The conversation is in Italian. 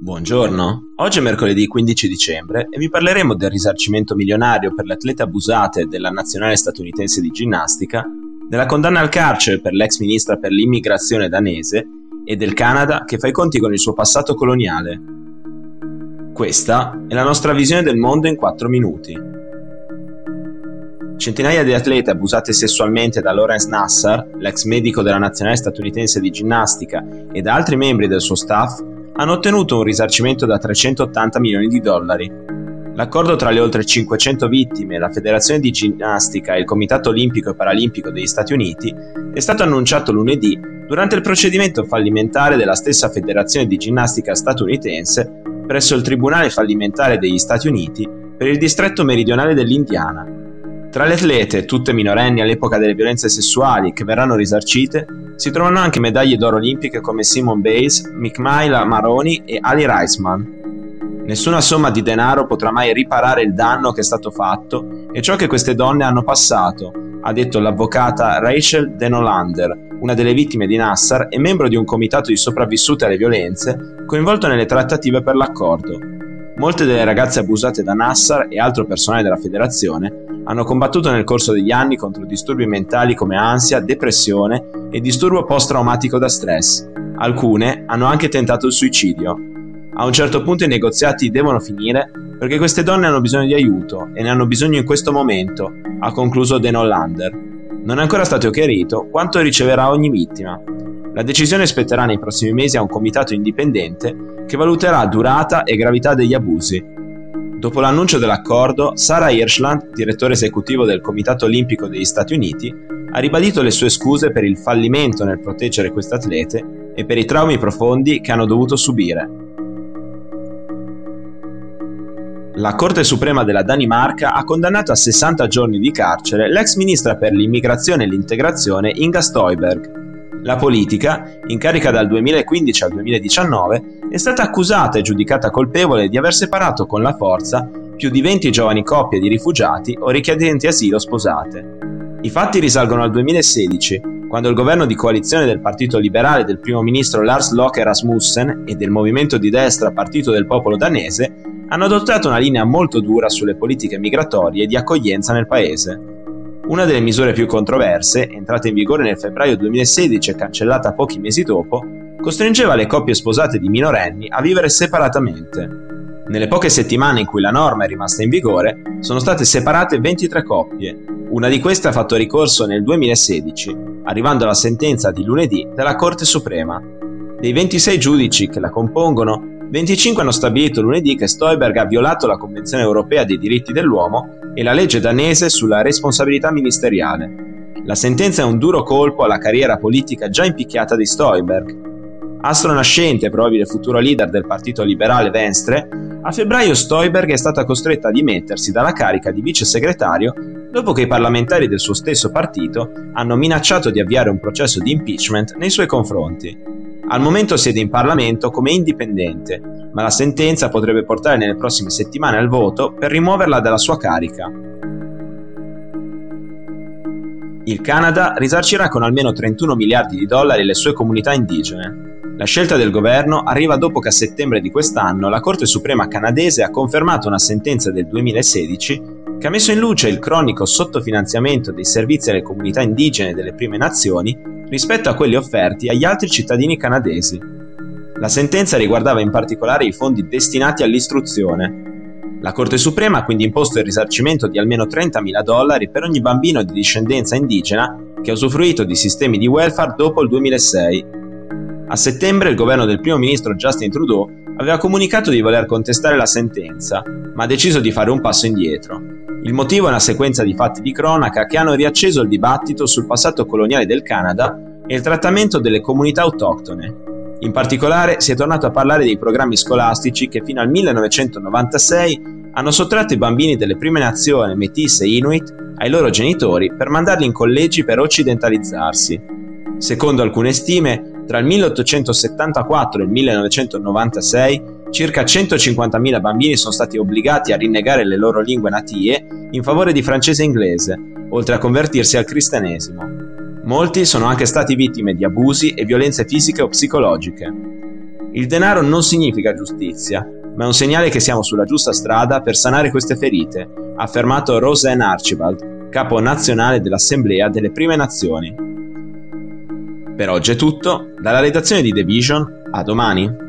Buongiorno, oggi è mercoledì 15 dicembre e vi parleremo del risarcimento milionario per le atlete abusate della nazionale statunitense di ginnastica, della condanna al carcere per l'ex ministra per l'immigrazione danese e del Canada che fa i conti con il suo passato coloniale. Questa è la nostra visione del mondo in 4 minuti. Centinaia di atlete abusate sessualmente da Lawrence Nassar, l'ex medico della nazionale statunitense di ginnastica, e da altri membri del suo staff hanno ottenuto un risarcimento da 380 milioni di dollari. L'accordo tra le oltre 500 vittime, la Federazione di Ginnastica e il Comitato Olimpico e Paralimpico degli Stati Uniti è stato annunciato lunedì durante il procedimento fallimentare della stessa Federazione di Ginnastica statunitense presso il Tribunale fallimentare degli Stati Uniti per il distretto meridionale dell'Indiana, tra le atlete, tutte minorenni all'epoca delle violenze sessuali che verranno risarcite, si trovano anche medaglie d'oro olimpiche come Simone Bales, Mikmaila Maroni e Ali Reisman. Nessuna somma di denaro potrà mai riparare il danno che è stato fatto e ciò che queste donne hanno passato, ha detto l'avvocata Rachel Denolander, una delle vittime di Nassar e membro di un comitato di sopravvissute alle violenze, coinvolto nelle trattative per l'accordo. Molte delle ragazze abusate da Nassar e altro personale della federazione hanno combattuto nel corso degli anni contro disturbi mentali come ansia, depressione e disturbo post-traumatico da stress. Alcune hanno anche tentato il suicidio. A un certo punto i negoziati devono finire perché queste donne hanno bisogno di aiuto e ne hanno bisogno in questo momento, ha concluso Dan Hollander. Non è ancora stato chiarito quanto riceverà ogni vittima. La decisione spetterà nei prossimi mesi a un comitato indipendente che valuterà durata e gravità degli abusi Dopo l'annuncio dell'accordo, Sarah Hirschland, direttore esecutivo del Comitato Olimpico degli Stati Uniti, ha ribadito le sue scuse per il fallimento nel proteggere queste atlete e per i traumi profondi che hanno dovuto subire. La Corte Suprema della Danimarca ha condannato a 60 giorni di carcere l'ex ministra per l'immigrazione e l'integrazione Inga Stoiberg la politica, in carica dal 2015 al 2019, è stata accusata e giudicata colpevole di aver separato con la forza più di 20 giovani coppie di rifugiati o richiedenti asilo sposate. I fatti risalgono al 2016, quando il governo di coalizione del Partito Liberale del primo ministro Lars Loke Rasmussen e del movimento di destra Partito del Popolo danese hanno adottato una linea molto dura sulle politiche migratorie e di accoglienza nel paese. Una delle misure più controverse, entrata in vigore nel febbraio 2016 e cancellata pochi mesi dopo, costringeva le coppie sposate di minorenni a vivere separatamente. Nelle poche settimane in cui la norma è rimasta in vigore, sono state separate 23 coppie. Una di queste ha fatto ricorso nel 2016, arrivando alla sentenza di lunedì della Corte Suprema. Dei 26 giudici che la compongono, 25 hanno stabilito lunedì che Stoiberg ha violato la Convenzione europea dei diritti dell'uomo e la legge danese sulla responsabilità ministeriale. La sentenza è un duro colpo alla carriera politica già impicchiata di Stoiberg. Astro nascente e probabile futuro leader del partito liberale Venstre, a febbraio Stoiberg è stata costretta a dimettersi dalla carica di vice segretario dopo che i parlamentari del suo stesso partito hanno minacciato di avviare un processo di impeachment nei suoi confronti. Al momento siede in Parlamento come indipendente, ma la sentenza potrebbe portare nelle prossime settimane al voto per rimuoverla dalla sua carica. Il Canada risarcirà con almeno 31 miliardi di dollari le sue comunità indigene. La scelta del governo arriva dopo che a settembre di quest'anno la Corte Suprema canadese ha confermato una sentenza del 2016 che ha messo in luce il cronico sottofinanziamento dei servizi alle comunità indigene delle prime nazioni rispetto a quelli offerti agli altri cittadini canadesi. La sentenza riguardava in particolare i fondi destinati all'istruzione. La Corte Suprema ha quindi imposto il risarcimento di almeno 30.000 dollari per ogni bambino di discendenza indigena che ha usufruito di sistemi di welfare dopo il 2006. A settembre il governo del primo ministro Justin Trudeau aveva comunicato di voler contestare la sentenza, ma ha deciso di fare un passo indietro. Il motivo è una sequenza di fatti di cronaca che hanno riacceso il dibattito sul passato coloniale del Canada e il trattamento delle comunità autoctone. In particolare si è tornato a parlare dei programmi scolastici che fino al 1996 hanno sottratto i bambini delle prime nazioni Metis e Inuit ai loro genitori per mandarli in collegi per occidentalizzarsi. Secondo alcune stime, tra il 1874 e il 1996 circa 150.000 bambini sono stati obbligati a rinnegare le loro lingue natie in favore di francese e inglese, oltre a convertirsi al cristianesimo. Molti sono anche stati vittime di abusi e violenze fisiche o psicologiche. Il denaro non significa giustizia, ma è un segnale che siamo sulla giusta strada per sanare queste ferite, ha affermato Roseanne Archibald, capo nazionale dell'Assemblea delle Prime Nazioni. Per oggi è tutto, dalla redazione di The Vision, a domani.